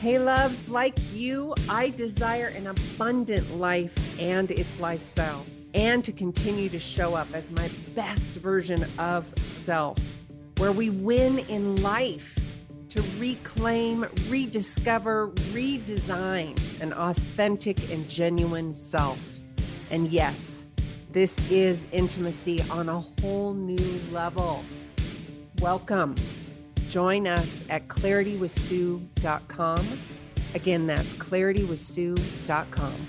Hey, loves, like you, I desire an abundant life and its lifestyle, and to continue to show up as my best version of self, where we win in life to reclaim, rediscover, redesign an authentic and genuine self. And yes, this is intimacy on a whole new level. Welcome. Join us at claritywithsue.com. Again, that's claritywithsue.com.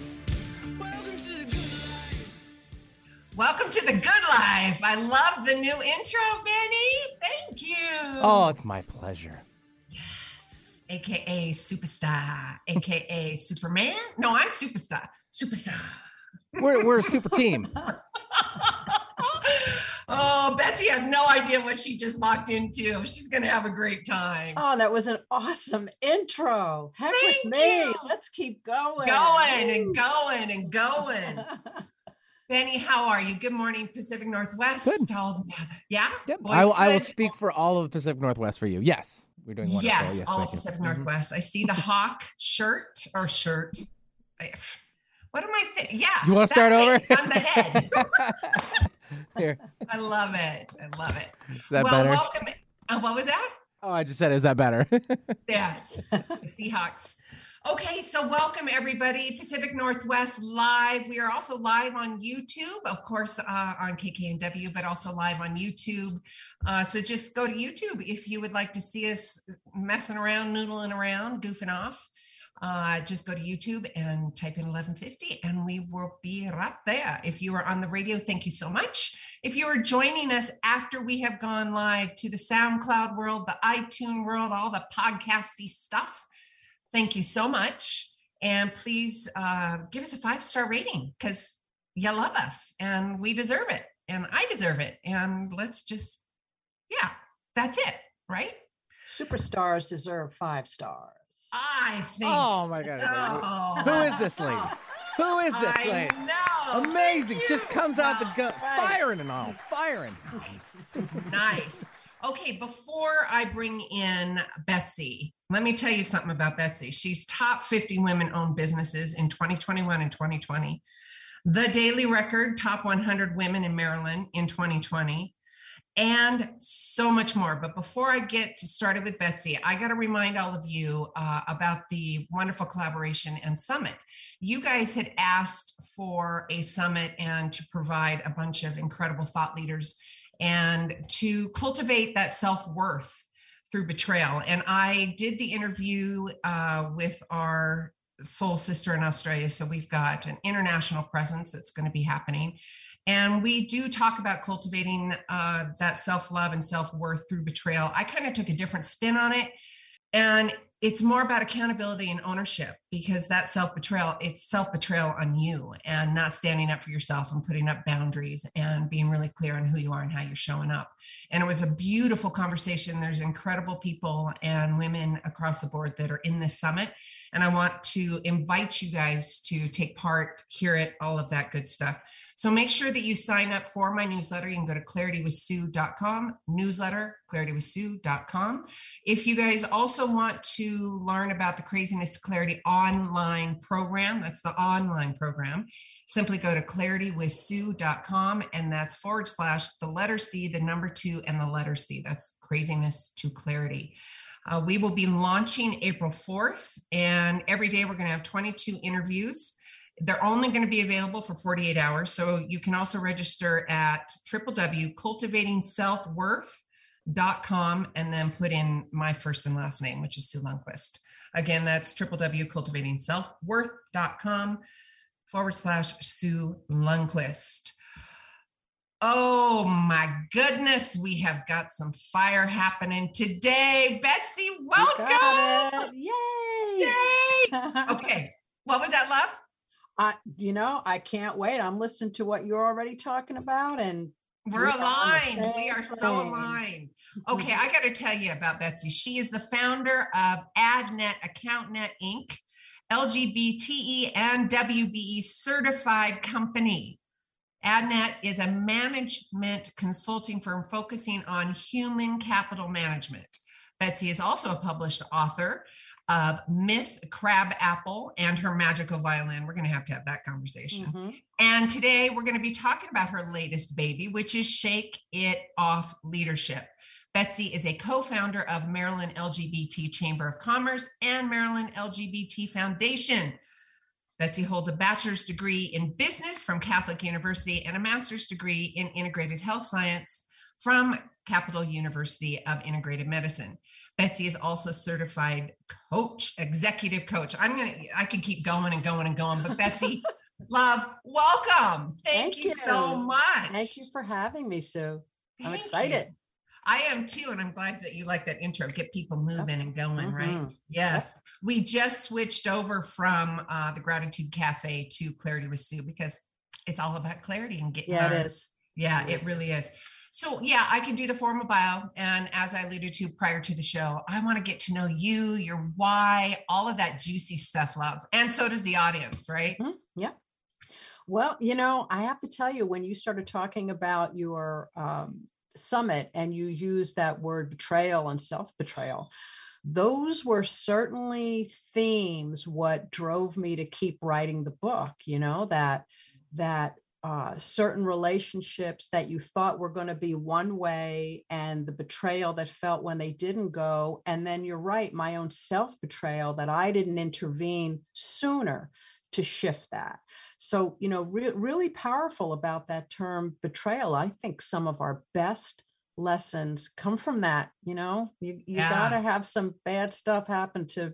Welcome to the good life. I love the new intro, Benny. Thank you. Oh, it's my pleasure. Yes. AKA superstar, AKA Superman. No, I'm superstar. Superstar. We're, we're a super team. oh, Betsy has no idea what she just walked into. She's going to have a great time. Oh, that was an awesome intro. Heck Thank with me. you. Let's keep going. Going and going and going. Benny, how are you? Good morning, Pacific Northwest. Good. to all the other- Yeah? Yep. Boys I, will- I will speak for all of Pacific Northwest for you. Yes. We're doing wonderful. Yes, Yes, all thank you. Pacific Mhm. Northwest. I see the hawk shirt or shirt. I- What am I thinking? Yeah. You wanna that start over? thing On the head. Here, I love it. I love it. is that well, better? welcome. Uh, what was that? Oh, I just said, is that better? Yes, the Seahawks. Okay, so welcome everybody, Pacific Northwest Live. We are also live on YouTube, of course, uh, on KKNW, but also live on YouTube. Uh, so just go to YouTube if you would like to see us messing around, noodling around, goofing off. Uh, just go to YouTube and type in 1150 and we will be right there. If you are on the radio, thank you so much. If you are joining us after we have gone live to the SoundCloud world, the iTunes world, all the podcasty stuff, thank you so much. And please uh, give us a five star rating because you love us and we deserve it. And I deserve it. And let's just, yeah, that's it, right? Superstars deserve five stars. I think. Oh, my God. so. Who is this lady? Who is this I lady? know. Amazing. Just comes out the uh, gun, Right. firing and all. Firing. nice. Okay, before I bring in Betsy, let me tell you something about Betsy. She's top 50 women owned businesses in 2021 and 2020. The Daily Record, top 100 women in Maryland in 2020, and so much more. But before I get started with Betsy, I got to remind all of you uh, about the wonderful collaboration and summit. You guys had asked for a summit and to provide a bunch of incredible thought leaders and to cultivate that self worth through betrayal. And I did the interview uh, with our soul sister in Australia. So we've got an international presence that's going to be happening. And we do talk about cultivating uh, that self love and self worth through betrayal. I kind of took a different spin on it. And it's more about accountability and ownership because that self betrayal, it's self betrayal on you and not standing up for yourself and putting up boundaries and being really clear on who you are and how you're showing up. And it was a beautiful conversation. There's incredible people and women across the board that are in this summit. And I want to invite you guys to take part, hear it, all of that good stuff. So make sure that you sign up for my newsletter. You can go to claritywithsue.com, newsletter, claritywithsue.com. If you guys also want to learn about the Craziness Clarity online program, that's the online program, simply go to claritywithsue.com and that's forward slash the letter C, the number two, and the letter C. That's Craziness to Clarity. Uh, we will be launching April 4th, and every day we're going to have 22 interviews. They're only going to be available for 48 hours. So you can also register at www.cultivatingselfworth.com and then put in my first and last name, which is Sue Lundquist. Again, that's www.cultivatingselfworth.com forward slash Sue Lundquist. Oh my goodness, we have got some fire happening today. Betsy, welcome. Yay. Yay. Okay, what was that, love? I, you know, I can't wait. I'm listening to what you're already talking about, and We're We are aligned. We are so plane. aligned. Mm-hmm. Okay, I got to tell you about Betsy. She is the founder of AdNet AccountNet Inc., LGBTE and WBE certified company. AdNet is a management consulting firm focusing on human capital management. Betsy is also a published author of Miss Crabapple and her magical violin. We're going to have to have that conversation. Mhm. And today we're going to be talking about her latest baby, which is Shake It Off Leadership. Betsy is a co founder of Maryland LGBT Chamber of Commerce and Maryland LGBT Foundation. Betsy holds a bachelor's degree in business from Catholic University and a master's degree in integrated health science from Capital University of Integrative Medicine. Betsy is also certified coach, executive coach. I'm going to, I can keep going and going and going, but Betsy, love, welcome. Thank, Thank you, so much. Thank you for having me, Sue. I'm excited. you. I am too, and I'm glad that you like that intro. Get people moving and going, right? Mhm. Yes. We just switched over from uh, the Gratitude Cafe to Clarity with Sue because it's all about clarity and getting. Yeah, our- it is. Yeah, It it is. really is. So, yeah, I can do the formal bio. And as I alluded to prior to the show, I want to get to know you, your why, all of that juicy stuff, love. And so does the audience, right? Mhm. Yeah. Well, you know, I have to tell you, when you started talking about your um, summit and you used that word betrayal and self betrayal, those were certainly themes what drove me to keep writing the book you know that that uh, certain relationships that you thought were going to be one way and the betrayal that felt when they didn't go. And then you're right my own self betrayal that i didn't intervene sooner to shift that. So you know re- really powerful about that term betrayal. I think some of our best lessons come from that you know? You, you Yeah. got to have some bad stuff happen to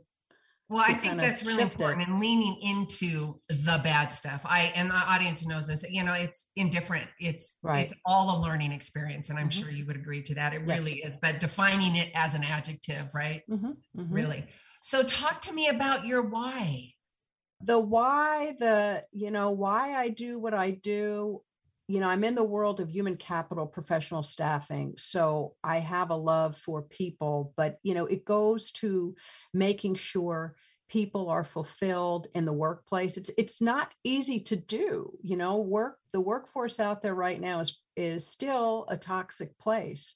Well, I think that's really shift it. important and leaning into the bad stuff. I and the audience knows this. You know, it's indifferent. It's Right. it's all a learning experience, and I'm Mhm. sure you would agree to that. It Yes. really is. But defining it as an adjective, right? Mhm, mhm. Really. So, talk to me about your why. the why the you know why i do what i do you know i'm in the world of human capital professional staffing so i have a love for people but you know it goes to making sure people are fulfilled in the workplace. It's it's not easy to do you know work the workforce out there right now is is still a toxic place.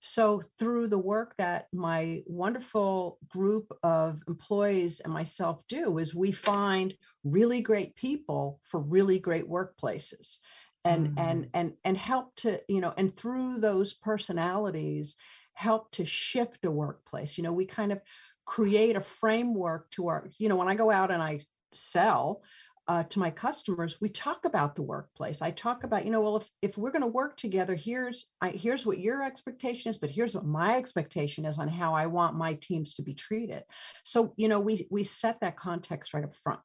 So through the work that my wonderful group of employees and myself do is we find really great people for really great workplaces and and and and help to you know and through those personalities help to shift a workplace. You know we kind of create a framework to our you know when i go out and i sell uh, to my customers we talk about the workplace. I talk about you know well if, if we're going to work together here's I, here's what your expectation is but here's what my expectation is on how i want my teams to be treated. So you know we we set that context right up front.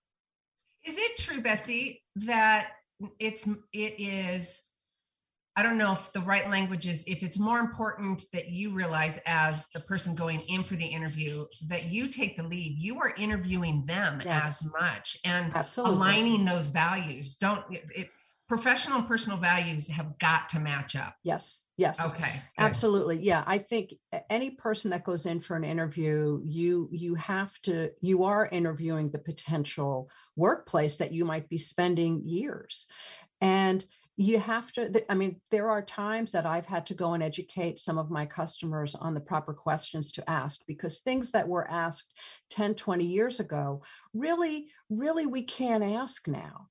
Is it true, Betsy, that it's it is I don't know if the right language is if it's more important that you realize as the person going in for the interview that you take the lead. You are interviewing them Yes. as much and absolutely aligning those values. Don't it, it- professional and personal values have got to match up. yes yes Okay. good. absolutely yeah i think any person that goes in for an interview you you have to you are interviewing the potential workplace that you might be spending years and you have to i mean there are times that i've had to go and educate some of my customers on the proper questions to ask because things that were asked 10 20 years ago really really we can't ask now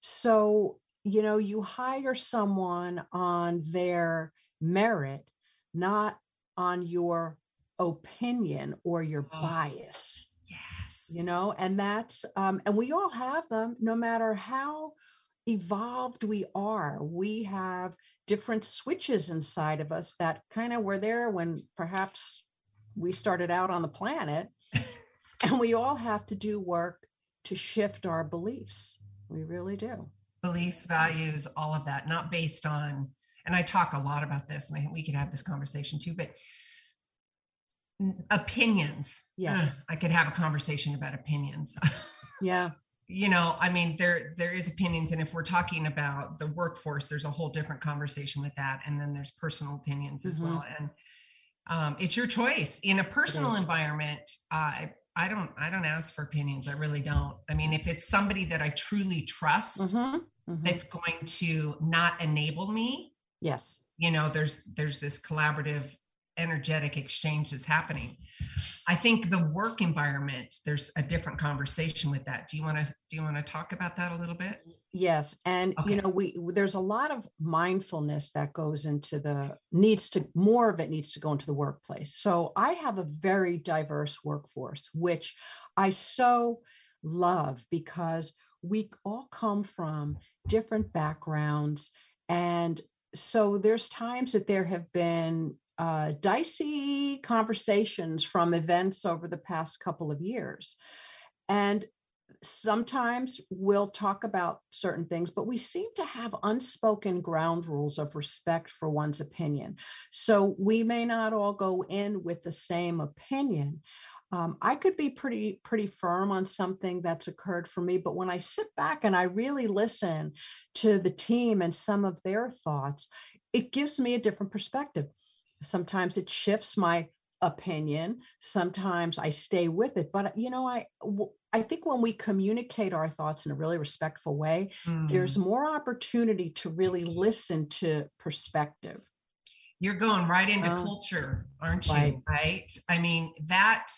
so you know you hire someone on their merit not on your opinion or your Oh. bias Yes. you know and that's um and we all have them no matter how evolved we are we have different switches inside of us that kind of were there when perhaps we started out on the planet and we all have to do work to shift our beliefs we really do beliefs, values, all of that, not based on, and I talk a lot about this, and I think we could have this conversation too, but opinions. Yes I could have a conversation about opinions. yeah you know, I mean, there there is opinions, and if we're talking about the workforce, there's a whole different conversation with that, and then there's personal opinions as Mhm. well, and um, it's your choice in a personal environment. I I don't I don't ask for opinions. I really don't. I mean, if it's somebody that I truly trust, Mhm, mhm. it's going to not enable me yes you know there's there's this collaborative energetic exchange that's happening. I think the work environment, there's a different conversation with that. Do you want to do you want to talk about that a little bit? Yes, and Okay. you know, we there's a lot of mindfulness that goes into the needs to more of it needs to go into the workplace. So I have a very diverse workforce, which I so love because we all come from different backgrounds and so there's times that there have been uh, dicey conversations from events over the past couple of years and sometimes we'll talk about certain things, but we seem to have unspoken ground rules of respect for one's opinion. So we may not all go in with the same opinion. Um, I could be pretty pretty firm on something that's occurred for me, but when I sit back and I really listen to the team and some of their thoughts, it gives me a different perspective. Sometimes it shifts my opinion. Sometimes I stay with it, but you know, I, I think when we communicate our thoughts in a really respectful way, there's Mm. more opportunity to really listen to perspective. You're going right into Oh. culture, aren't you? Right. Right. I mean, that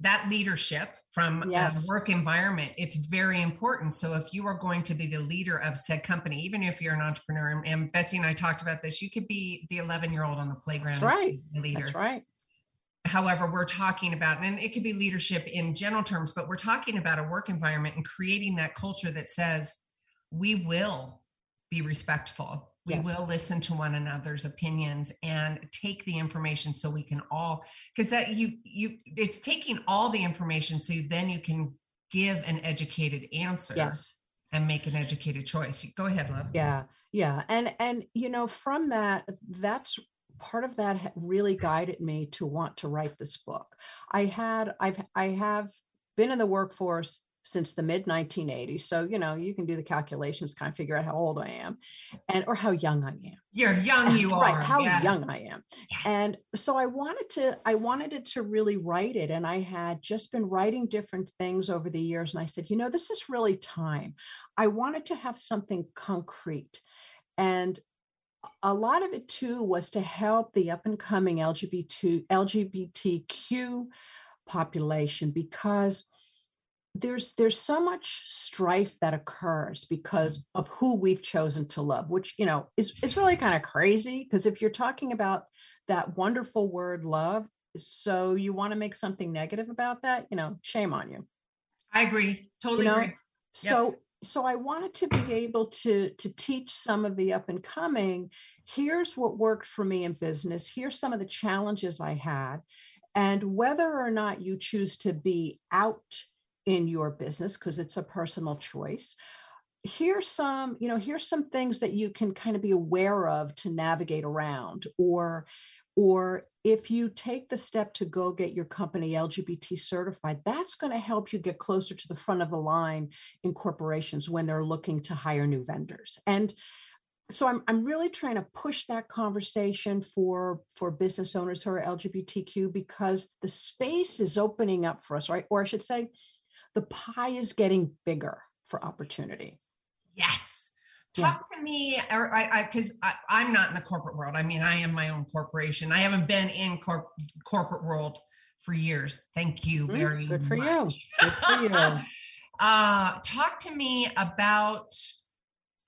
that leadership from uh, Yes. a work environment, it's very important. So if you are going to be the leader of said company, even if you're an entrepreneur, and- and Betsy and I talked about this, you could be the 11 year old on the playground. That's right. Leader. That's right. however we're talking about and it could be leadership in general terms but we're talking about a work environment and creating that culture that says we will be respectful we Yes. will listen to one another's opinions and take the information so we can all because that you you it's taking all the information so then you can give an educated answer Yes. and make an educated choice go ahead love Yeah. Yeah. And and you know, from that, that's part of that really guided me to want to write this book. I had I've I have been in the workforce since the mid 1980s. So, you know, you can do the calculations, kind of figure out how old I am and or how young I am. you're young you are right how yes. young i am Yes. and so i wanted to i wanted it to really write it and i had just been writing different things over the years and i said you know this is really time i wanted to have something concrete and a lot of it too was to help the up and coming lgbt lgbtq population because there's there's so much strife that occurs because mm-hmm. of who we've chosen to love which you know is is really kind of crazy because if you're talking about that wonderful word love so you want to make something negative about that you know shame on you. I agree. Totally know, agree. So so i wanted to be able to to teach some of the up and coming here's what worked for me in business here's some of the challenges i had and whether or not you choose to be out in your business because it's a personal choice. Here's some you know here's some things that you can kind of be aware of to navigate around or or if you take the step to go get your company lgbt certified that's going to help you get closer to the front of the line in corporations when they're looking to hire new vendors. And so I'm, I'm really trying to push that conversation for for business owners who are lgbtq because the space is opening up for us right? Or i should say the pie is getting bigger for opportunity Yes. Yeah. Talk to me, or I, because I, I'm not in the corporate world. I mean, I am my own corporation. I haven't been in corp, corporate world for years. Thank you Mm, very good for you. Good for you. uh, talk to me about,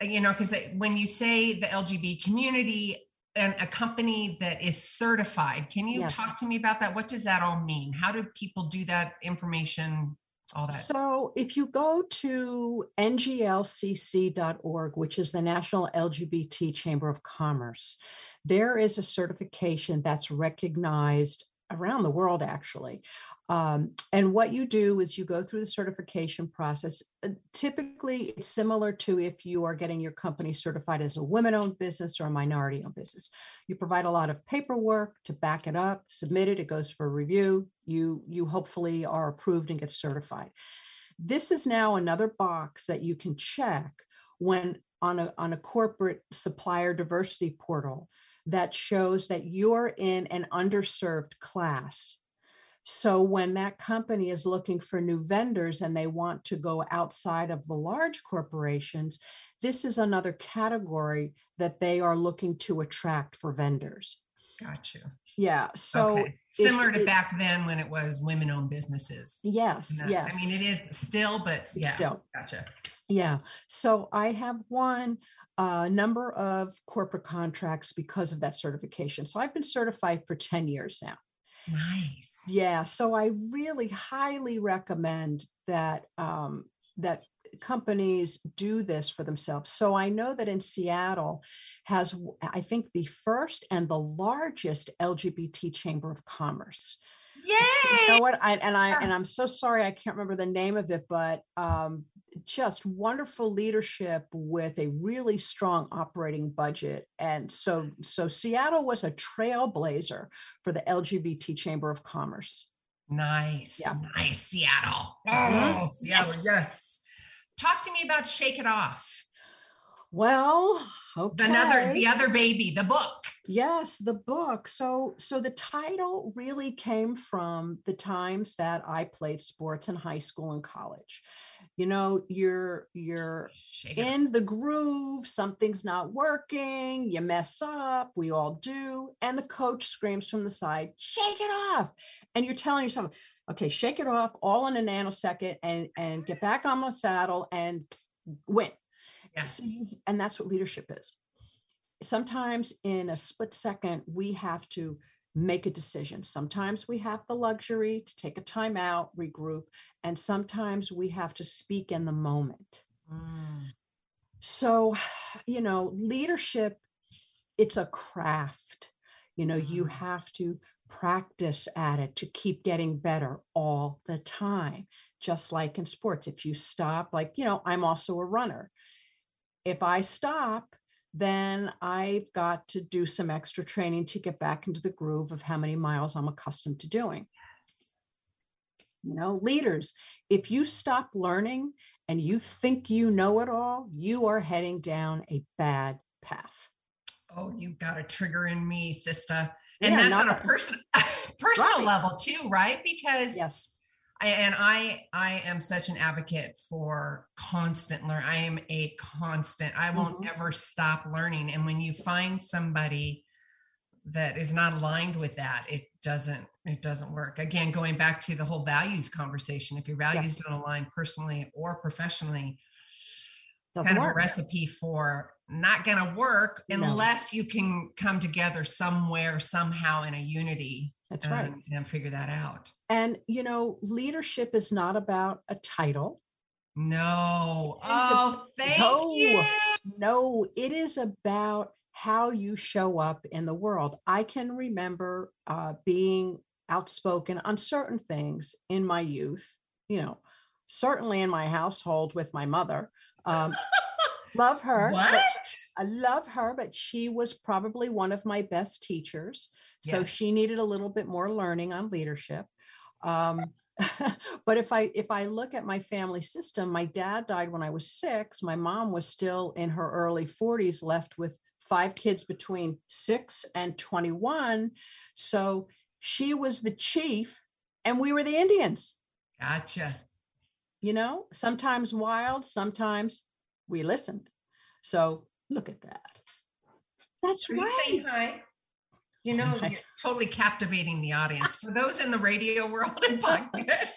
you know, because when you say the LGB community and a company that is certified, can you Yes. talk to me about that? What does that all mean? How do people do that information? All that. So if you go to nglcc.org, which is the National LGBT Chamber of Commerce, there is a certification that's recognized around the world, actually. Um, and what you do is you go through the certification process. Uh, Typically, it's similar to if you are getting your company certified as a women owned business or a minority owned business. You provide a lot of paperwork to back it up, submit it, it goes for review. You, you hopefully are approved and get certified. This is now another box that you can check when on a, on a corporate supplier diversity portal that shows that you're in an underserved class. So when that company is looking for new vendors and they want to go outside of the large corporations, this is another category that they are looking to attract for vendors. Got you. Yeah so Okay. Similar to it- back then when it was women-owned businesses. yes that- yes I mean, it is still, but yeah. still Gotcha. Yeah, so I have won a number of corporate contracts because of that certification. So I've been certified for 10 years now. Nice. Yeah, so I really highly recommend that um, that companies do this for themselves. So I know that in Seattle has I think the first and the largest LGBT chamber of commerce. You know Yay! what? I, and I and I'm so sorry I can't remember the name of it, but um, just wonderful leadership with a really strong operating budget. And so so Seattle was a trailblazer for the LGBT Chamber of Commerce. Nice. Yeah. Nice. Seattle. Oh, Mhm. Seattle. Yes. Yes. Talk to me about Shake It Off. Well, okay. Another, the other baby, the book. Yes, the book. So so the title really came from the times that I played sports in high school and college. You know, you're you're in the groove, something's not working, you mess up, we all do, and the coach screams from the side, "Shake it off." And you're telling yourself, "Okay, shake it off all in a nanosecond and and get back on the saddle and win." Yeah. So you- and that's what leadership is. Sometimes in a split second, we have to make a decision. Sometimes we have the luxury to take a time out, regroup, and sometimes we have to speak in the moment. Mm. So, you know, leadership, it's a craft. You know, you Mhm. have to practice at it to keep getting better all the time. Just like in sports, if you stop, like, you know, I'm also a runner. If I stop, then I've got to do some extra training to get back into the groove of how many miles I'm accustomed to doing. You know, leaders, if you stop learning and you think you know it all, you are heading down a bad path. Oh, you've got a trigger in me, sister. And Yeah, that's on a a- person personal Right. level too, right? Because Yes. I, and I I am such an advocate for constant learn. I am a constant. I won't Mhm. ever stop learning. And when you find somebody that is not aligned with that, it doesn't it doesn't work. Again, going back to the whole values conversation. If your values don't align personally or professionally, it's Doesn't kind of a recipe for not going to work No. unless you can come together somewhere somehow in a unity That's right. and, and figure that out. And, you know, leadership is not about a title. No. Is a- Oh, thank No. you. No, it is about how you show up in the world. I can remember uh, being outspoken on certain things in my youth, you know, certainly in my household with my mother. Um, love her. What? I love her, but she was probably one of my best teachers. So Yeah. she needed a little bit more learning on leadership. Um, but if I if I look at my family system, my dad died when I was six. My mom was still in her early 40s, left with five kids between six and 21. So she was the chief, and we were the Indians. Gotcha. You know, sometimes wild, sometimes we listened. So look at that. That's Are right. hi? You know, Hi. you're totally captivating the audience. For those in the radio world and podcast,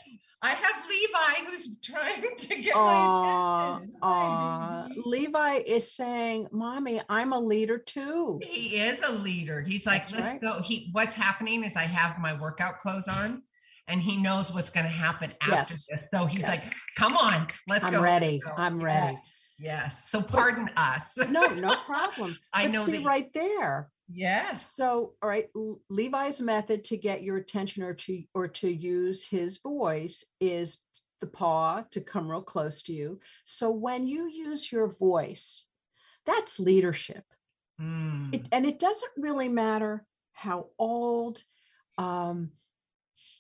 I have Levi who's trying to get my attention. baby. Levi is saying, Mommy, I'm a leader too. He is a leader. He's like, That's let's right. go. He what's happening is I have my workout clothes on and he knows what's gonna happen after Yes. this. So he's Yes. like, come on, let's go. I'm go. let's ready. go." I'm ready. Yes, Yes. So pardon us. No, no problem. I but know see that right there. yes. So, all right, Levi's method to get your attention or to or to use his voice is the paw to come real close to you. So when you use your voice, that's leadership. Mm, it, and it doesn't really matter how old um,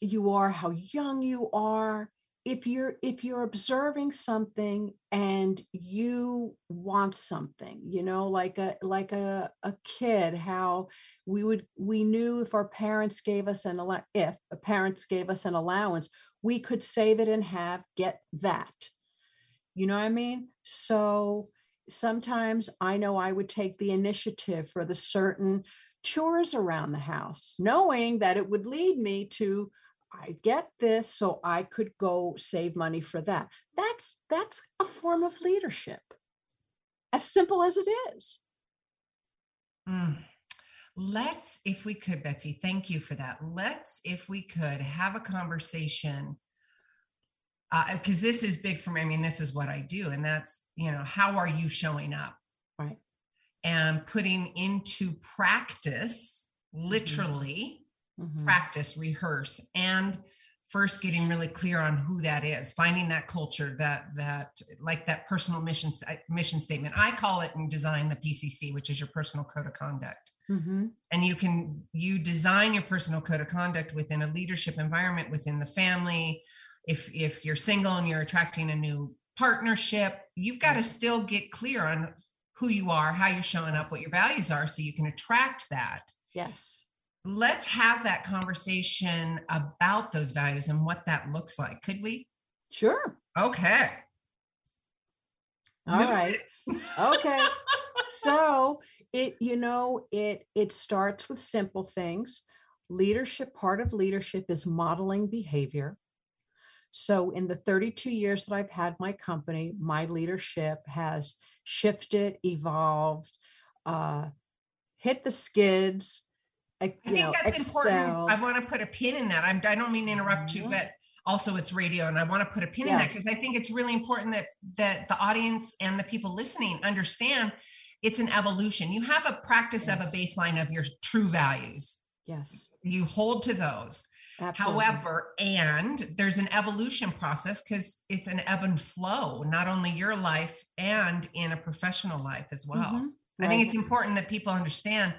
you are how young you are if you're if you're observing something and you want something you know like a like a, a kid how we would we knew if our parents gave us an if parents gave us an allowance we could save it and have get that. You know what i mean? So sometimes I know I would take the initiative for the certain chores around the house, knowing that it would lead me to I get this so I could go save money for that. That's that's a form of leadership. As simple as it is. Mm. Let's, if we could, Betsy, thank you for that. Let's, if we could, have a conversation because uh, this is big for me. I mean, this is what I do, and that's you know, how are you showing up? Right. And putting into practice, Mm-hmm. literally Mhm. practice, rehearse, and first getting really clear on who that is, finding that culture, that that like that personal mission mission statement. I call it in design the PCC, which is your personal code of conduct Mhm. and you can you design your personal code of conduct within a leadership environment within the family if if you're single and you're attracting a new partnership you've got to still get clear on who you are how you're showing up what your values are so you can attract that Yes. Let's have that conversation about those values and what that looks like could we Sure. okay All right. Okay. so it you know it it starts with simple things. Leadership part of leadership is modeling behavior. So in the 32 years that I've had my company, my leadership has shifted, evolved, uh, hit the skids. I think know, that's important. I want to put a pin in that. I'm, I don't mean to interrupt you, Mhm. but also it's radio, and I want to put a pin in that because I think it's really important that that the audience and the people listening understand it's an evolution. You have a practice of a baseline of your true values. Yes. You hold to those. Absolutely. However, and there's an evolution process because it's an ebb and flow, not only your life and in a professional life as well. Mhm. I think it's important that people understand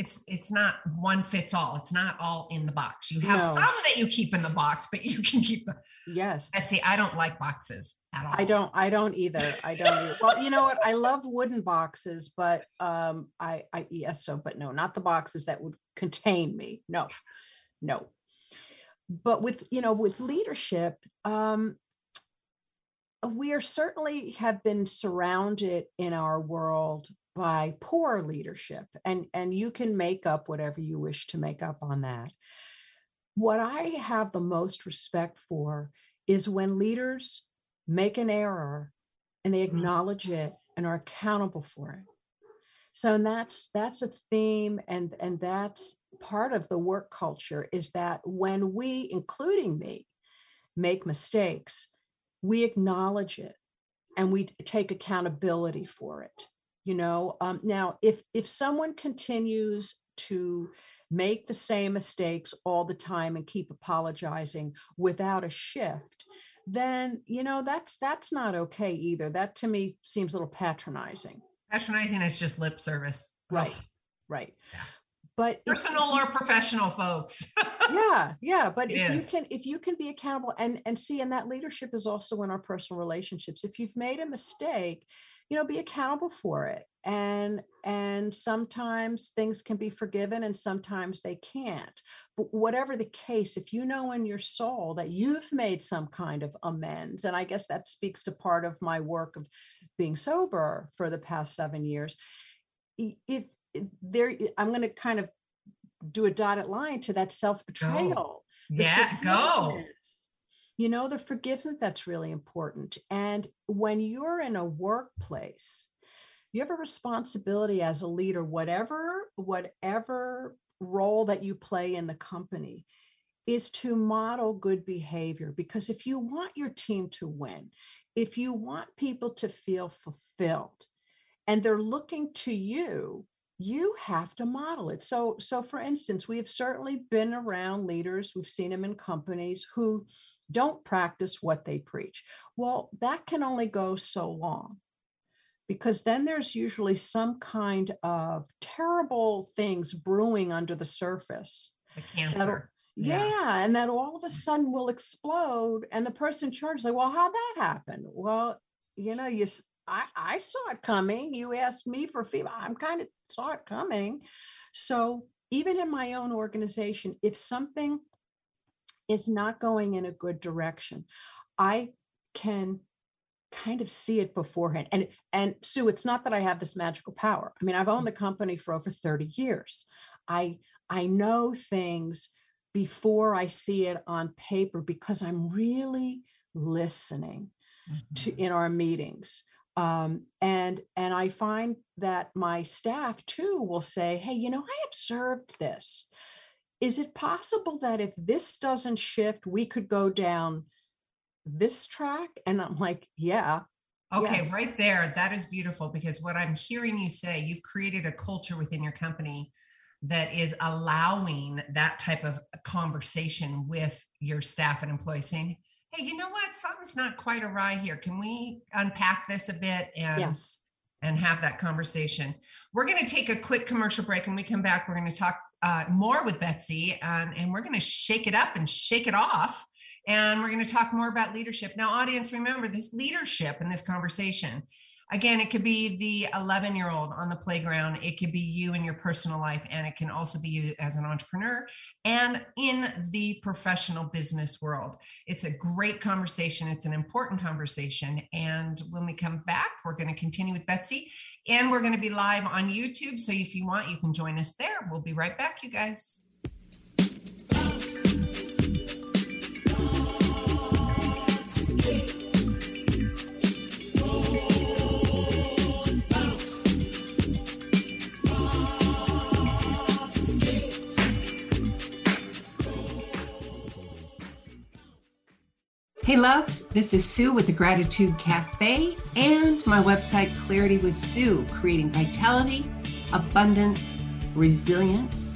it's it's not one fits all. It's not all in the box. You have No. some that you keep in the box, but you can keep them. yes. Betsy, I don't like boxes at all. I don't I don't either. I don't either. Well, you know what? I love wooden boxes, but um I I yes so but no, not the boxes that would contain me. No. No. But with you know with leadership um we are certainly have been surrounded in our world by poor leadership and and you can make up whatever you wish to make up on that. What I have the most respect for is when leaders make an error and they Mhm. acknowledge it and are accountable for it so and that's that's a theme and and that's part of the work culture is that when we including me make mistakes we acknowledge it and we take accountability for it you know? Um, now if if someone continues to make the same mistakes all the time and keep apologizing without a shift then you know that's that's not okay either. That to me seems a little patronizing. Patronizing is just lip service. right right. Yeah. But if- Personal or professional, folks. yeah yeah but It if you can if you can be accountable and and see and that leadership is also in our personal relationships. If you've made a mistake you know be accountable for it. And and sometimes things can be forgiven and sometimes they can't. But whatever the case if you know in your soul that you've made some kind of amends and i guess that speaks to part of my work of being sober for the past 7 years if there i'm going to kind of do a dotted line to that self betrayal yeah, go. you know the forgiveness that's really important. And when you're in a workplace you have a responsibility as a leader whatever whatever role that you play in the company is to model good behavior. Because if you want your team to win if you want people to feel fulfilled and they're looking to you you have to model it so so for instance we have certainly been around leaders we've seen them in companies who don't practice what they preach well that can only go so long because then there's usually some kind of terrible things brewing under the surface The cancer. yeah. Yeah. and that all of a mm. sudden will explode and the person in charge is like well how'd that happen well you know you I, I saw it coming. You asked me for feedback. I'm kind of saw it coming. So even in my own organization if something is not going in a good direction i can kind of see it beforehand. And and sue it's not that i have this magical power. I mean i've owned the company for over 30 years. I I know things before I see it on paper because I'm really listening to Mhm. in our meetings. Um, and and I find that my staff too will say, "Hey, you know, I observed this. Is it possible that if this doesn't shift, we could go down this track?" And I'm like, "Yeah, Okay, Yes. right there. That is beautiful because what I'm hearing you say, you've created a culture within your company that is allowing that type of conversation with your staff and employees saying, hey, you know what? Something's not quite awry here. Can we unpack this a bit and yes." and have that conversation. We're going to take a quick commercial break and we come back. We're going to talk uh, more with Betsy and, and we're going to shake it up and shake it off. And we're going to talk more about leadership. Now, audience, remember this leadership in this conversation. Again, it could be the 11 year old on the playground. It could be you in your personal life, and it can also be you as an entrepreneur and in the professional business world. It's a great conversation. It's an important conversation. And when we come back, we're going to continue with Betsy and we're going to be live on YouTube. So if you want, you can join us there. We'll be right back, you guys. Hey, loves, this is Sue with the Gratitude Cafe and my website, Clarity with Sue, creating vitality, abundance, resilience.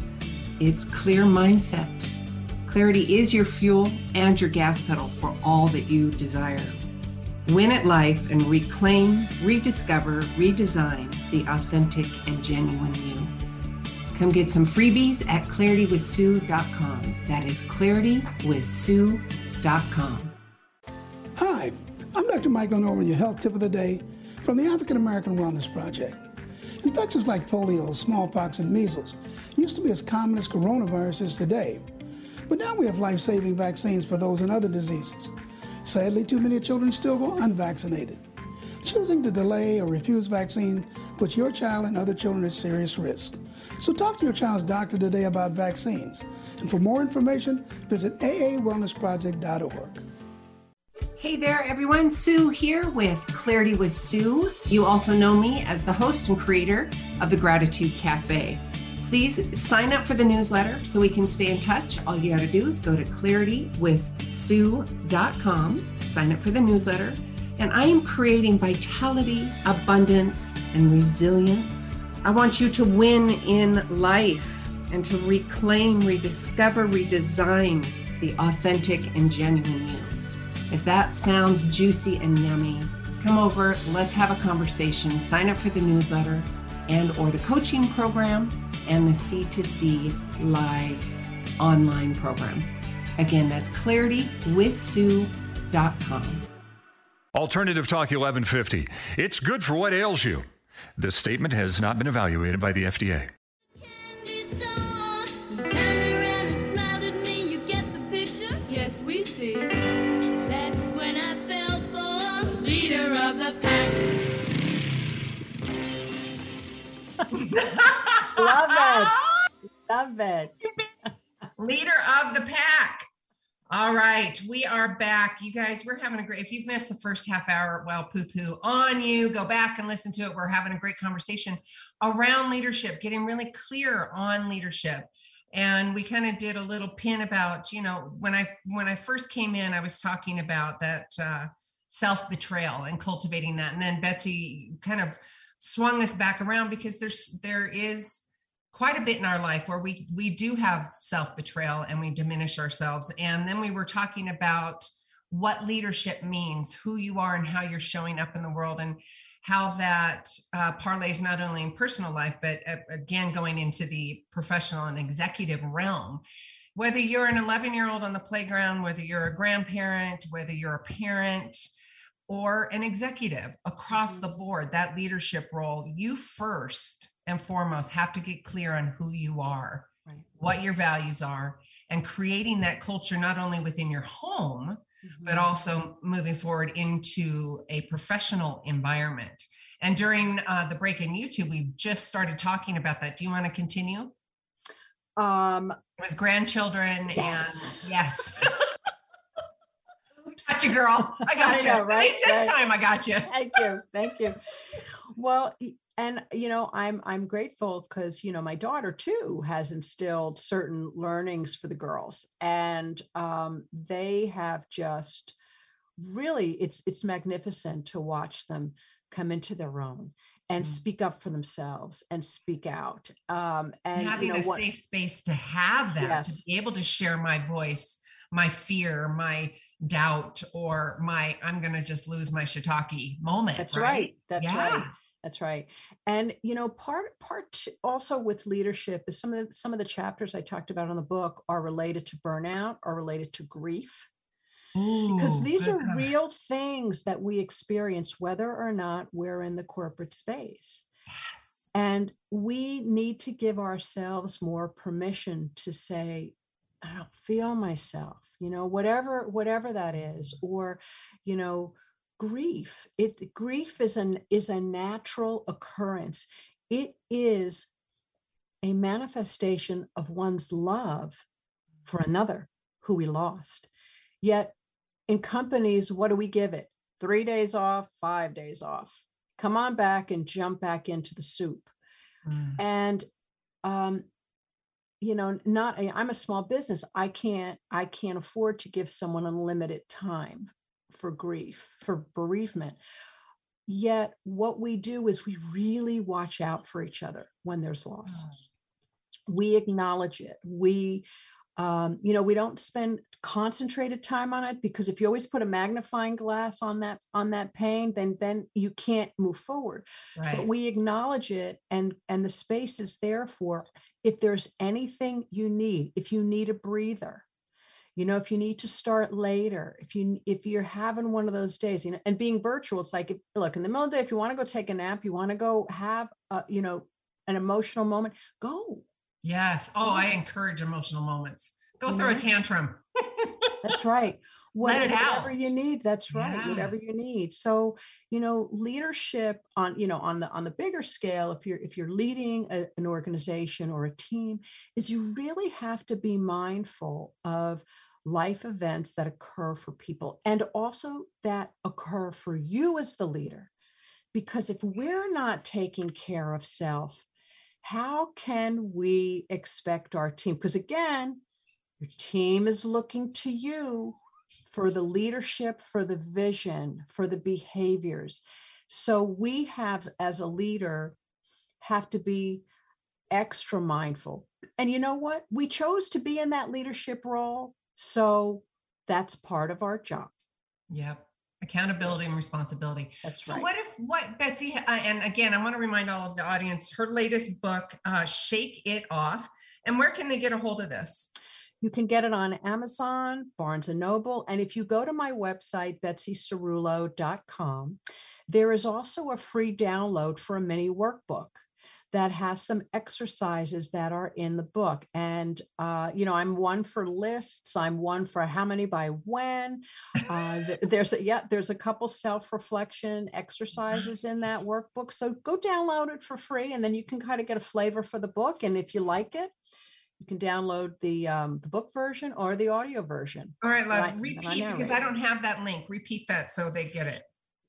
It's clear mindset. Clarity is your fuel and your gas pedal for all that you desire. Win at life and reclaim, rediscover, redesign the authentic and genuine you. Come get some freebies at claritywithsue.com. That is claritywithsue.com. Hi, I'm Dr. Michael LeNoir, your health tip of the day from the African American Wellness Project. Infections like polio, smallpox, and measles used to be as common as coronaviruses today, but now we have life saving vaccines for those and other diseases. Sadly, too many children still go unvaccinated. Choosing to delay or refuse vaccine puts your child and other children at serious risk. So talk to your child's doctor today about vaccines. And for more information, visit aawellnessproject.org. Hey there, everyone. Sue here with Clarity with Sue. You also know me as the host and creator of the Gratitude Cafe. Please sign up for the newsletter so we can stay in touch. All you got to do is go to claritywithsue.com, sign up for the newsletter, and I am creating vitality, abundance, and resilience. I want you to win in life and to reclaim, rediscover, redesign the authentic and genuine you. If that sounds juicy and yummy, come over, let's have a conversation. Sign up for the newsletter and or the coaching program and the C2C live online program. Again, that's claritywithsue.com. Alternative Talk 1150. It's good for what ails you. This statement has not been evaluated by the FDA. candy store. You turned around and smiled at me. You get the picture? Yes, we see. Love it. Love it. Leader of the pack. All right, we are back. You guys, we're having a great. If you've missed the first half hour, well, poo poo on you. Go back and listen to it. We're having a great conversation around leadership, getting really clear on leadership. And we kind of did a little pin about, you know, when I when I first came in, I was talking about that uh, self betrayal and cultivating that. And then Betsy kind of swung us back around because there's there is quite a bit in our life where we we do have self betrayal and we diminish ourselves. And then we were talking about what leadership means who you are and how you're showing up in the world and how that uh, parlays not only in personal life but uh, again going into the professional and executive realm. Whether you're an 11 year old on the playground whether you're a grandparent whether you're a parent or an executive across the board that leadership role you first and foremost have to get clear on who you are Right. what your values are and creating that culture not only within your home but Mhm. also moving forward into a professional environment and during uh, the break in youtube we just started talking about that do you want to continue Um, It was grandchildren Yes. and yes. oops. got you, girl. I got I you. know, At least this Right. time I got you. thank you thank you well and you know i'm i'm grateful because you know my daughter too has instilled certain learnings for the girls and um, they have just really it's it's magnificent to watch them come into their own and Mm. speak up for themselves and speak out um, And and having you know a what safe space to have that, Yes. to be able to share my voice, my fear, my doubt, or my I'm gonna just lose my shiitake moment. that's right, that's right That's right. And you know, part part also with leadership is some of the, some of the chapters I talked about in the book are related to burnout, are related to grief, because these are real things that we experience whether or not we're in the corporate space. Yes. And we need to give ourselves more permission to say, I don't feel myself, you know, whatever, whatever that is, or, you know, grief. It grief is an is a natural occurrence. It is a manifestation of one's love for another who we lost. Yet in companies, what do we give it? Three days off, five days off. Come on back and jump back into the soup Mm. and um you know not i'm a small business i can't i can't afford to give someone unlimited time for grief for bereavement. Yet what we do is we really watch out for each other when there's loss. Mm. We acknowledge it we um, you know we don't spend concentrated time on it because if you always put a magnifying glass on that on that pain then then you can't move forward Right. but we acknowledge it and and the space is there for if there's anything you need if you need a breather you know if you need to start later if you if you're having one of those days you know and being virtual it's like if, look in the middle of the day if you want to go take a nap you want to go have a you know an emotional moment go Yes. Oh, I encourage emotional moments. Go You throw a tantrum. That's right. What, Let it whatever out. you need, that's right. Yeah. Whatever you need. So, you know, leadership on, you know, on the on the bigger scale, if you're if you're leading a- an organization or a team, is you really have to be mindful of life events that occur for people and also that occur for you as the leader. Because if we're not taking care of self, how can we expect our team? Because again, your team is looking to you for the leadership, for the vision, for the behaviors. So we have, as a leader, have to be extra mindful. And you know what? We chose to be in that leadership role. So that's part of our job. Yep. Accountability and responsibility. That's So right. what if what Betsy uh, and again I want to remind all of the audience her latest book uh Shake It Off and where can they get a hold of this? You can get it on Amazon, Barnes and Noble. And if you go to my website, betsycerulo.com, there is also a free download for a mini workbook that has some exercises that are in the book. And, uh, you know, I'm one for lists, I'm one for how many by when. Uh, there's a, yeah, there's a couple self-reflection exercises in that workbook. So go download it for free and then you can kind of get a flavor for the book. And if you like it, you can download the um, the book version or the audio version. All right, love, then I repeat because I don't have that link. Repeat that so they get it.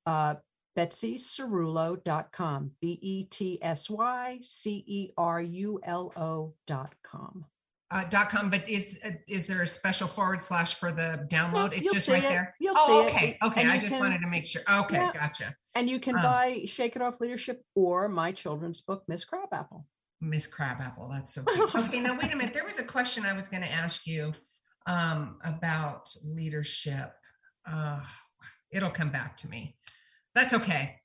Uh, BetsyCerulo.com. B E T S Y C E R U L O.com. Uh, dot com, but is uh, is there a special forward slash for the download? it's just right it. there. You'll oh, see it. okay, okay. I just can- wanted to make sure. Okay, Yeah. gotcha. And you can Um, buy Shake It Off Leadership or my children's book, Miss Crabapple. Miss Crabapple. That's so cute. Okay, now wait a minute. There was a question I was going to ask you um, about leadership. Uh, it'll come back to me. That's okay.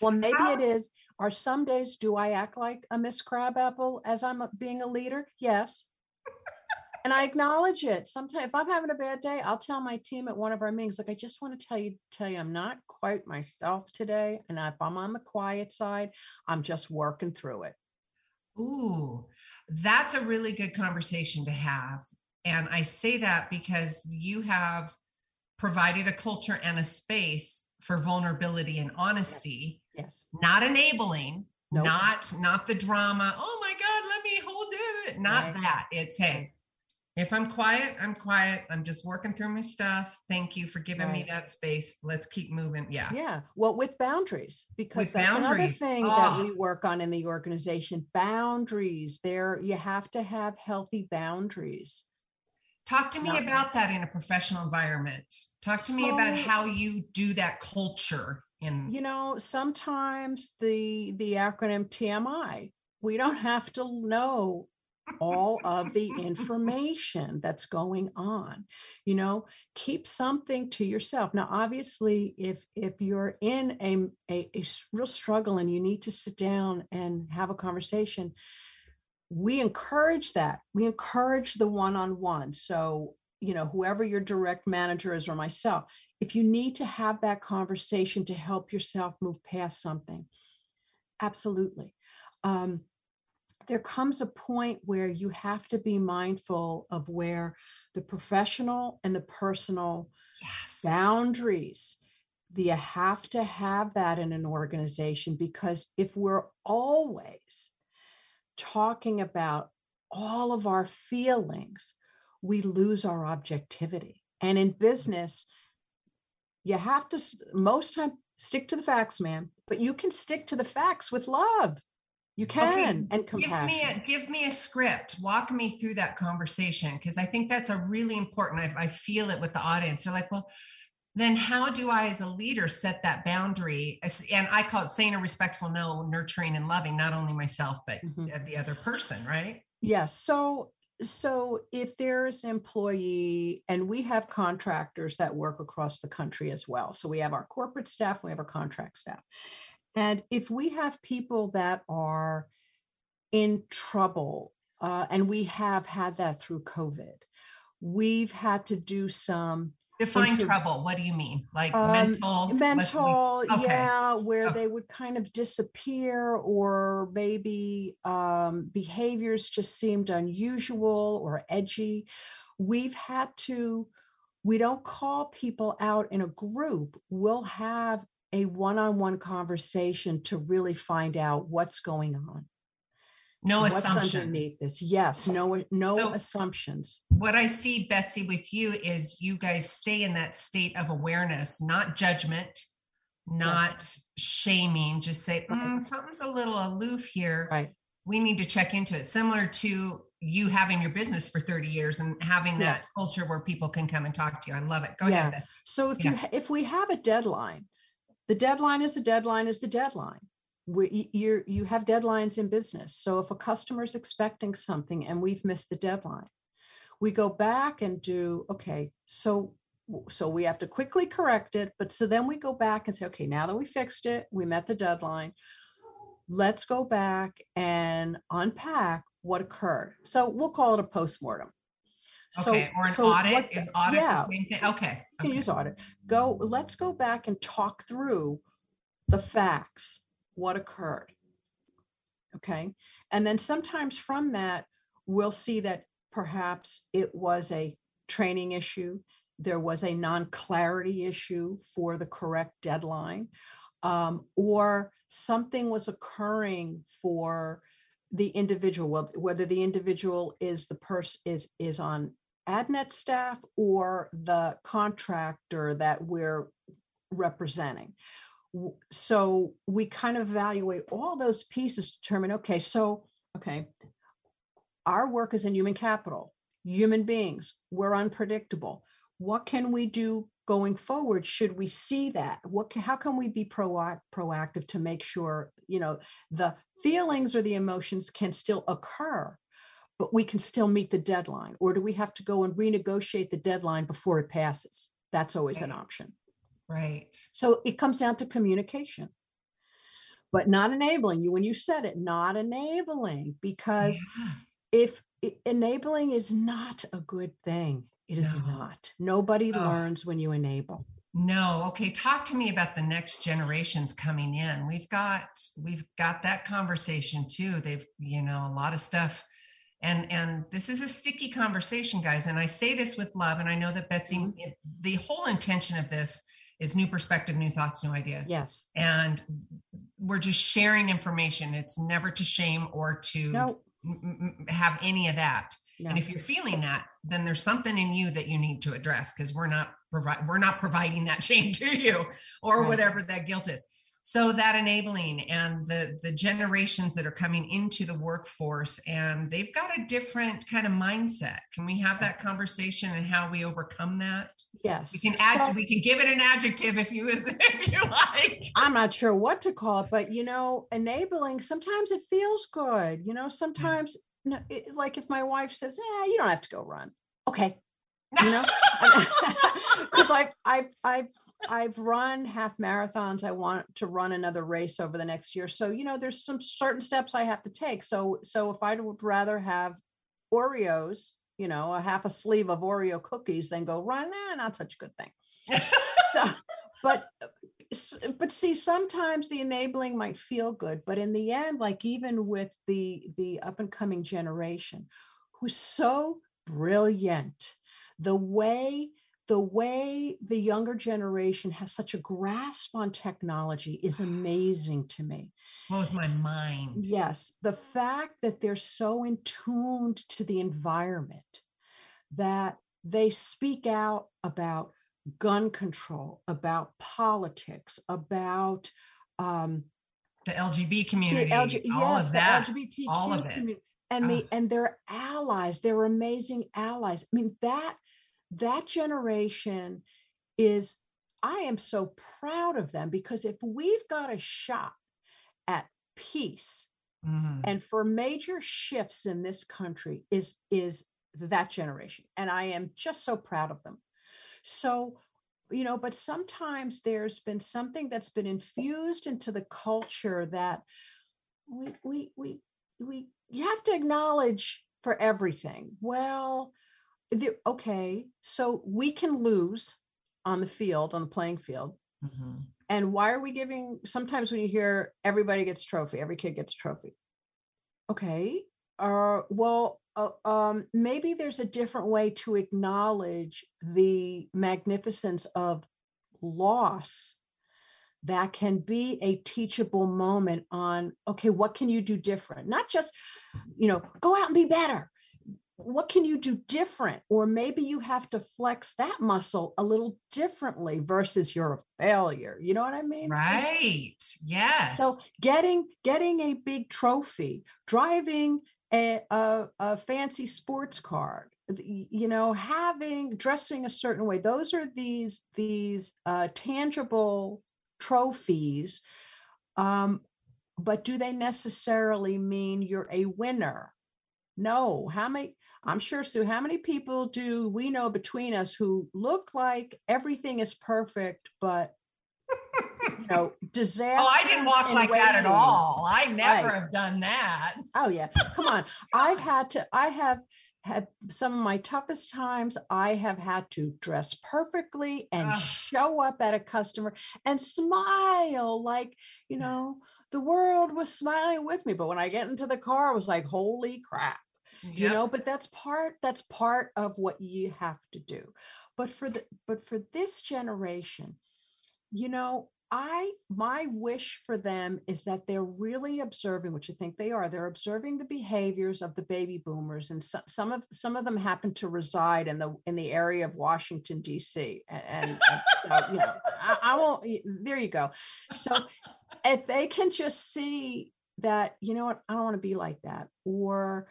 Well, maybe How- it is. Are some days do I act like a Miss Crabapple as I'm being a leader? Yes. and I acknowledge it. Sometimes if I'm having a bad day, I'll tell my team at one of our meetings, like, I just want to tell you, tell you I'm not quite myself today. And if I'm on the quiet side, I'm just working through it. Ooh, that's a really good conversation to have. And I say that because you have provided a culture and a space for vulnerability and honesty, Yes. not enabling, Nope. not not the drama oh my god let me hold it not Right. that it's hey if i'm quiet i'm quiet i'm just working through my stuff thank you for giving me that space let's keep moving yeah Yeah, well, with boundaries, because With that's another thing Oh. that we work on in the organization. Boundaries. There, you have to have healthy boundaries. Talk to me Not- about that in a professional environment. Talk to me about how you do that culture in You know, sometimes the the acronym TMI, we don't have to know all of the information that's going on. You know keep something to yourself. Now obviously if if you're in a a real struggle and you need to sit down and have a conversation we encourage that. We encourage the one-on-one. So you know whoever your direct manager is or myself if you need to have that conversation to help yourself move past something absolutely. Um, there comes a point where you have to be mindful of where the professional and the personal yes. boundaries you have to have that in an organization because if we're always talking about all of our feelings we lose our objectivity. And in business you have to most time stick to the facts man but you can stick to the facts with love. You can and give me compassion. a give me a script. Walk me through that conversation because i think that's a really important I, I feel it with the audience. They're like well then how do i as a leader set that boundary and i call it saying a respectful no nurturing and loving not only myself but Mhm. uh, the other person right Yes. So so if there's an employee and we have contractors that work across the country as well. So we have our corporate staff, we have our contract staff. And if we have people that are in trouble, uh, and we have had that through COVID, we've had to do some define Inter- trouble what do you mean? Like Um, mental mental okay. yeah where Okay. they would kind of disappear or maybe um, behaviors just seemed unusual or edgy. We've had to we don't call people out in a group. We'll have a one-on-one conversation to really find out what's going on no what's assumptions underneath this yes no no So- assumptions what I see, Betsy, with you is you guys stay in that state of awareness, not judgment, not shaming. Just say, "Mm, something's a little aloof here. right We need to check into it. Similar to you having your business for 30 years and having that Yes. culture where people can come and talk to you. I love it. Go Yeah. ahead. So if Yeah. you if we have a deadline, the deadline is the deadline is the deadline. We, you're you have deadlines in business. So if a customer is expecting something and we've missed the deadline, we go back and do okay. So so we have to quickly correct it, but so then we go back and say, okay, now that we fixed it, we met the deadline. Let's go back and unpack what occurred. So we'll call it a postmortem. Okay. or an so audit. what- is audit yeah, the same thing? Okay. you can okay. use audit. Go, let's go back and talk through the facts, what occurred. Okay. And then sometimes from that, we'll see that perhaps it was a training issue. There was a non-clarity issue for the correct deadline. um, or something was occurring for the individual, whether the individual is the person is is on AdNet staff or the contractor that we're representing. So we kind of evaluate all those pieces, to determine, okay, so, okay, our work is in human capital, human beings, we're unpredictable. What can we do going forward? Should we see that? What, how can we be proac- proactive to make sure, you know, the feelings or the emotions can still occur, but we can still meet the deadline? Or do we have to go and renegotiate the deadline before it passes? That's always an option. Right. So it comes down to communication, but not enabling you. When you said it, not enabling, because Yeah. if enabling is not a good thing, it is No. not. Nobody Ugh. learns when you enable. No, okay. Talk to me about the next generations coming in. We've got we've got that conversation too. They've you know a lot of stuff, and and this is a sticky conversation, guys. And I say this with love, and I know that Betsy, Mhm. the whole intention of this is new perspective, new thoughts, new ideas. Yes. And we're just sharing information. It's never to shame or to No, m- m- have any of that. no. And if you're feeling that, then there's something in you that you need to address because we're not provide we're not providing that shame to you or Right. whatever that guilt is. So that enabling and the the generations that are coming into the workforce and they've got a different kind of mindset. Can we have that conversation and how we overcome that? Yes. We can add So- we can give it an adjective if you if you like. I'm not sure what to call it, but you know, enabling, sometimes it feels good. You know, sometimes, no, it, like if my wife says, Yeah, you don't have to go run. Okay. You know, because I've, I've, I've, I've run half marathons. I want to run another race over the next year. So, you know, there's some certain steps I have to take. So, so if I would rather have Oreos, you know, a half a sleeve of Oreo cookies than go run, eh, not such a good thing. So, but but see sometimes the enabling might feel good but in the end like even with the the up and coming generation who's so brilliant the way the way the younger generation has such a grasp on technology is amazing to me Blows my mind. Yes, the fact that they're so in tuned to the environment that they speak out about gun control, about politics, about um, The LGB the community, LG, all yes, of the that. LGBTQ all of it. community, and the and their allies, they're amazing allies. I mean that that generation is. I am so proud of them because if we've got a shot at peace Mhm. and for major shifts in this country is is that generation and i am just so proud of them so you know but sometimes there's been something that's been infused into the culture that we we we we you have to acknowledge for everything well the, okay so we can lose on the field on the playing field. Mhm. and why are we giving sometimes when you hear everybody gets trophy every kid gets trophy. Okay uh well uh, um maybe there's a different way to acknowledge the magnificence of loss that can be a teachable moment on okay what can you do different? Not just you know go out and be better what can you do different or maybe you have to flex that muscle a little differently versus you're a failure you know what i mean Right. Yes. so getting getting a big trophy driving a, a, a fancy sports car you know having dressing a certain way those are these these uh, tangible trophies um, but do they necessarily mean you're a winner no how many i'm sure sue how many people do we know between us who look like everything is perfect but you know disaster oh, I didn't walk like that at all. I never Right. have done that. Oh yeah, come on. I've had to. I have had some of my toughest times. I have had to dress perfectly and Ugh. show up at a customer and smile like you know the world was smiling with me. But when I get into the car, I was like, "Holy crap!" You know. But that's part. That's part of what you have to do. But for the but for this generation, you know i my wish for them is that they're really observing which i think they are they're observing the behaviors of the baby boomers and some, some of some of them happen to reside in the in the area of washington d.c and, and uh, you know I, I won't there you go so if they can just see that you know what i don't want to be like that or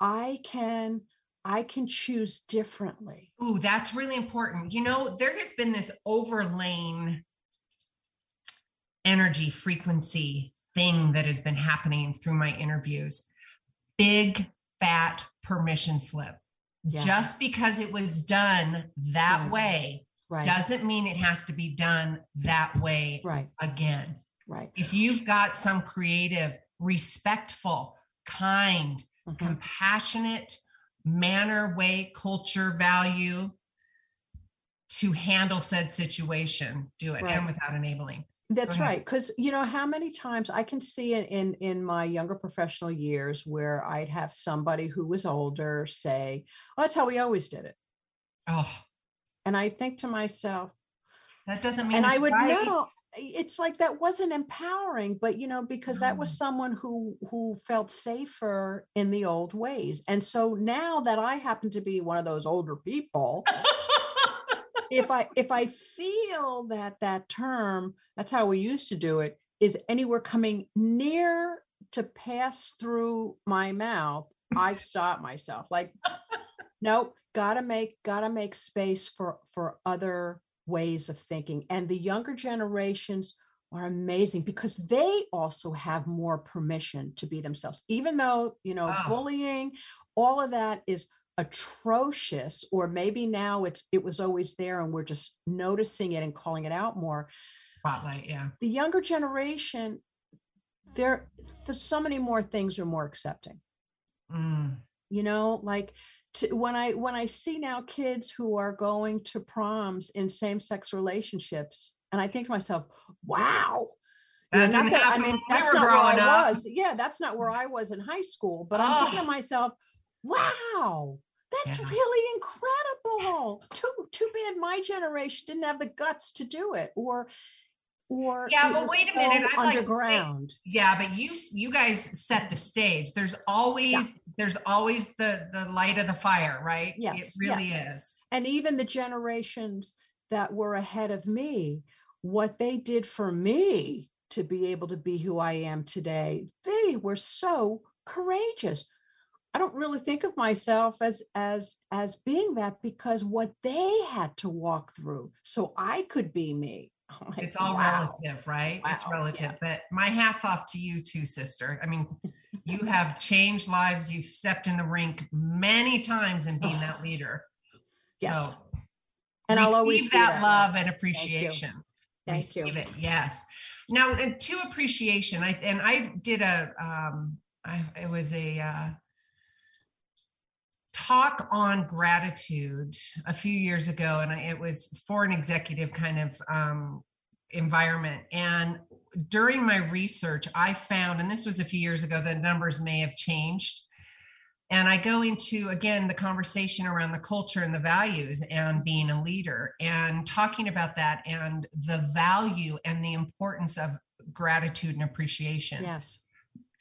i can i can choose differently Ooh, that's really important. You know, there has been this overlaying energy frequency thing that has been happening through my interviews. Big fat permission slip. Yeah. Just because it was done that Right. way right doesn't mean it has to be done that way right again. right If you've got some creative, respectful, kind, Mhm. compassionate manner, way, culture, value to handle said situation, do it Right. and without enabling. That's right. Because you know how many times I can see in, in in my younger professional years where I'd have somebody who was older say, "Well, that's how we always did it," Oh, and I think to myself, that doesn't mean and I would right. know, it's like that wasn't empowering but you know because that was mm. someone who who felt safer in the old ways. And so now that i happen to be one of those older people if i if i feel that that term that's how we used to do it is anywhere coming near to pass through my mouth i stop myself. Like nope gotta make gotta make space for for other ways of thinking and the younger generations are amazing because they also have more permission to be themselves even though you know Ah. bullying all of that is atrocious or maybe now it's it was always there and we're just noticing it and calling it out more Spotlight, yeah. the younger generation there there's so many more things are more accepting Mm. You know like to, when i when i see now kids who are going to proms in same-sex relationships and i think to myself wow That that- i mean we that's not where i up. was yeah that's not where i was in high school but i'm thinking Oh. to myself wow that's Yeah. really incredible too too bad my generation didn't have the guts to do it or or Yeah, but wait a minute, I'd like to say- underground Yeah, but you you guys set the stage. There's always there's always the the light of the fire, right? yes It really is. and even the generations that were ahead of me, what they did for me to be able to be who I am today, they were so courageous. I don't really think of myself as as as being that because what they had to walk through so I could be me. I'm It's all wow. relative, right? It's relative. yeah. But my hat's off to you too, sister. I mean, you have changed lives. You've stepped in the rink many times in being that leader. Yes. So and I'll always be that, love and appreciation. Thank you. Receive it. Yes. Now, and to appreciation, I and I did a um, I it was a uh, talk on gratitude a few years ago, and it was for an executive kind of um, environment. And during my research, I found, and this was a few years ago, the numbers may have changed. And I go into again the conversation around the culture and the values and being a leader and talking about that and the value and the importance of gratitude and appreciation Yes.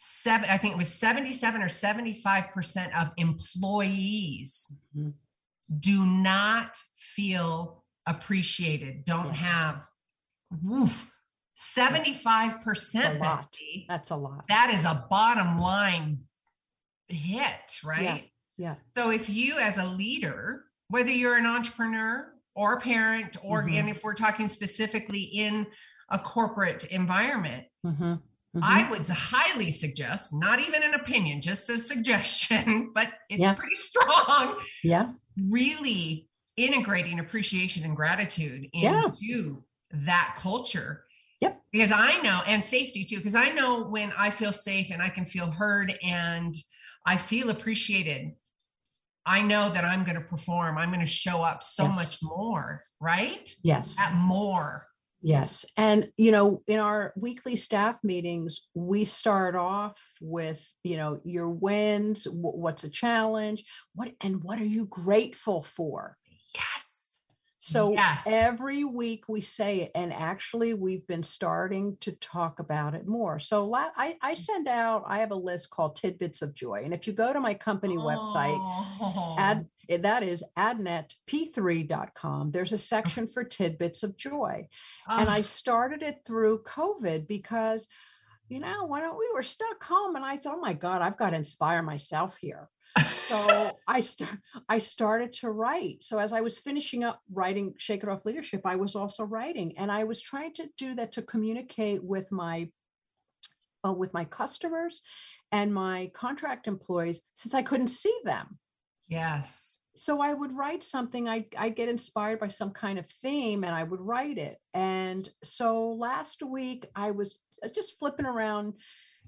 Seven, I think it was 77 or 75% of employees Mhm. do not feel appreciated, don't have woof. 75% A lot. That's a lot. That is a bottom line hit, right? Yeah. So if you as a leader, whether you're an entrepreneur or a parent, or Mhm. and if we're talking specifically in a corporate environment, Mhm, I would highly suggest, not even an opinion, just a suggestion, but it's Yeah. pretty strong, yeah. really integrating appreciation and gratitude Yeah. into that culture. Yep. Because I know, and safety too, because I know when I feel safe and I can feel heard and I feel appreciated, I know that I'm going to perform. I'm going to show up so Yes. much more, right? Yes. At more. Yes. And, you know, in our weekly staff meetings, we start off with, you know, your wins, wh- what's a challenge, what, and what are you grateful for? Yes. So Yes. every week we say it, and actually we've been starting to talk about it more. So la- I, I send out, I have a list called Tidbits of Joy. And if you go to my company website, Oh. ad, eh, that is adnetp3.com, there's a section for Tidbits of Joy. and Ah. I started it through COVID because, you know, when we were stuck home, and I thought, oh my God, I've got to inspire myself here. So I start, I started to write. So as I was finishing up writing Shake It Off Leadership, I was also writing, and I was trying to do that to communicate with my, uh, with my customers, and my contract employees, since I couldn't see them yes. so I would write something. I I get inspired by some kind of theme, and I would write it. And so last week I was uh, just flipping around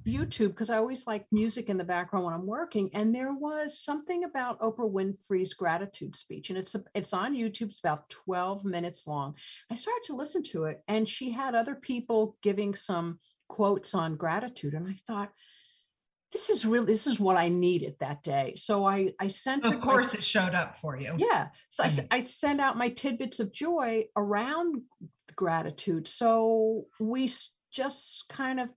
YouTube because I always like music in the background when I'm working, and there was something about Oprah Winfrey's gratitude speech, and it's a, it's on YouTube. It's about 12 minutes long. I started to listen to it, and she had other people giving some quotes on gratitude, and I thought. This is really this is what I needed that day. So I I sent Of course, it showed up for you. yeah. So I, s- Mhm. I sent out my tidbits of joy around gratitude. So we just kind of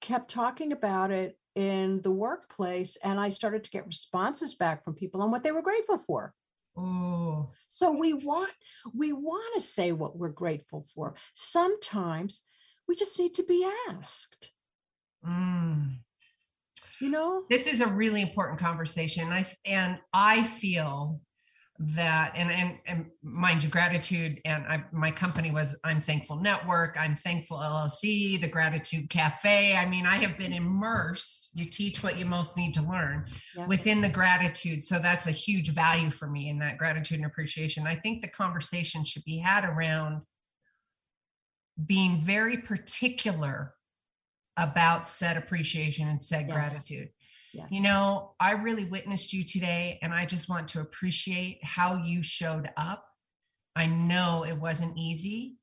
kept talking about it in the workplace, and I started to get responses back from people on what they were grateful for. Oh, So we want we want to say what we're grateful for. Sometimes we just need to be asked. mm. You know? this is a really important conversation. I and I feel that and and, and mind you gratitude and I, my company was i'm thankful network i'm thankful llc the gratitude cafe i mean i have been immersed you teach what you most need to learn Yeah. within the gratitude so that's a huge value for me in that gratitude and appreciation i think the conversation should be had around being very particular about said appreciation and said Yes. gratitude Yes. you know, I really witnessed you today, and I just want to appreciate how you showed up. I know it wasn't easy,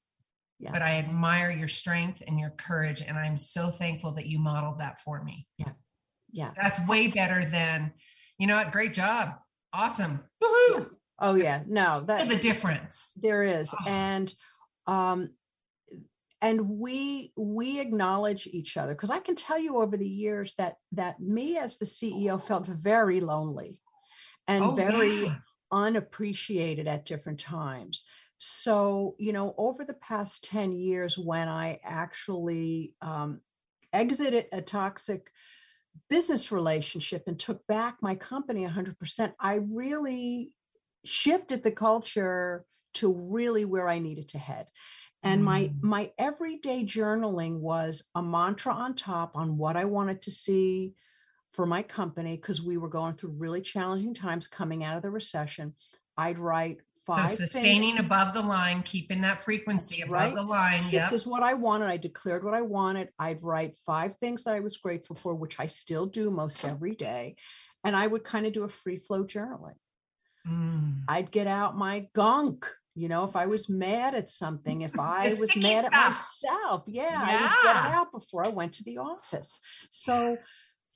Yes. but I admire your strength and your courage, and I'm so thankful that you modeled that for me. yeah. Yeah. That's way better than, you know, what, great job, awesome, woohoo! Oh yeah. No, that the difference. there is Oh. and um and we we acknowledge each other because i can tell you over the years that that me as the ceo felt very lonely and Oh, very yeah. unappreciated at different times so you know over the past 10 years when i actually um, exited a toxic business relationship and took back my company 100% i really shifted the culture to really where I needed to head. And my Mm. my everyday journaling was a mantra on top on what I wanted to see for my company because we were going through really challenging times coming out of the recession. I'd write So five sustaining things. above the line, keeping that frequency That's above right. the line. This is what I wanted. I declared what I wanted. I'd write five things that I was grateful for, which I still do most every day. And I would kind of do a free flow journaling. Mm. I'd get out my gunk. You know, if I was mad at something, if I was mad at myself, yeah, I would get it out before I went to the office. So,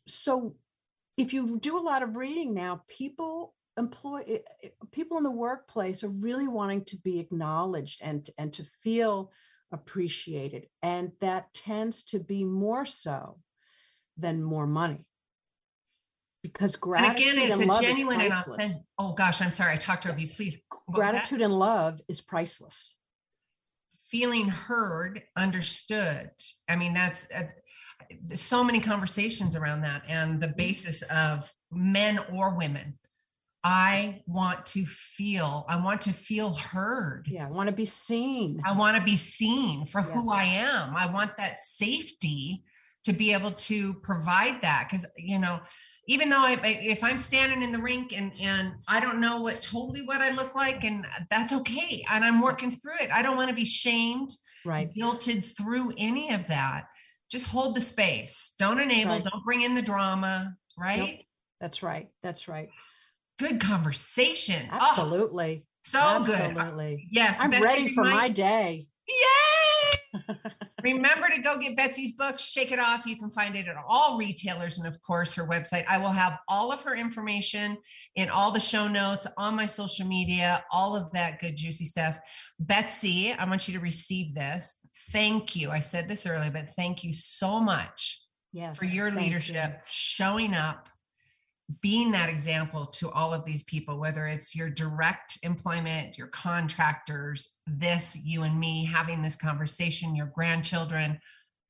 so if you do a lot of reading now, people employ eh, eh, people in the workplace are really wanting to be acknowledged and and to feel appreciated, and that tends to be more so than more money because And gratitude again, and, it's a love genuine is priceless. Oh gosh, I'm sorry. I talked over you. Please. what was that? gratitude and love is priceless. feeling heard, understood. I mean, that's uh, so many conversations around that, and the basis of men or women. I want to feel. I want to feel heard. Yeah, I want to be seen. I want to be seen for who I am. I want that safety to be able to provide that because you know even though I, if I'm standing in the rink and and I don't know what totally what I look like and that's okay and I'm working through it. I don't want to be shamed, Right. guilted through any of that. Just hold the space. Don't enable, right. don't bring in the drama, right? That's right. That's right. Good conversation. Oh, Absolutely. so good. Absolutely. Yes. I'm ready for remind- my day. Yay! Remember to go get Betsy's book, Shake It Off. You can find it at all retailers and, of course, her website. I will have all of her information in all the show notes on my social media, all of that good, juicy stuff. Betsy, I want you to receive this. Thank you. I said this earlier, but thank you so much Yes. for your leadership, you. showing up, being that example to all of these people, whether it's your direct employment, your contractors, this, you and me having this conversation, your grandchildren.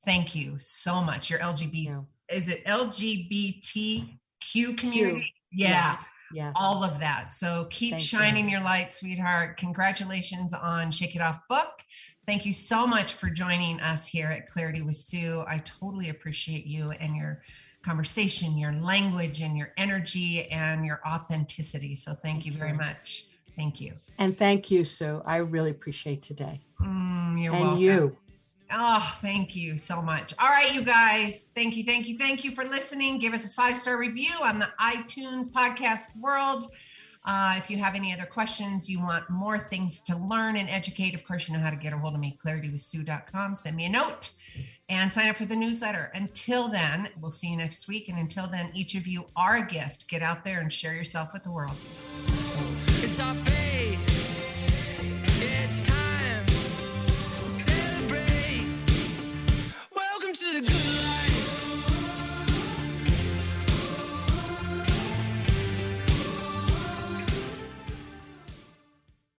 Thank you so much. Your LGBT, Yeah. is it LGBTQ community? Yeah Yes. Yes. all of that. So keep Thank you. shining your light, sweetheart. Congratulations on Shake It Off book. Thank you so much for joining us here at Clarity with Sue. I totally appreciate you and your conversation, your language, and your energy and your authenticity. So thank, you very much. Thank you. And thank you, Sue. I really appreciate today. Mm, you're and welcome. you. Oh, thank you so much. All right, you guys. Thank you, thank you, thank you for listening. Give us a five star review on the iTunes podcast world. Uh, if you have any other questions, you want more things to learn and educate, of course, you know how to get a hold of me, claritywithsue.com. Send me a note and sign up for the newsletter. Until then, we'll see you next week. And until then, each of you are a gift. Get out there and share yourself with the world.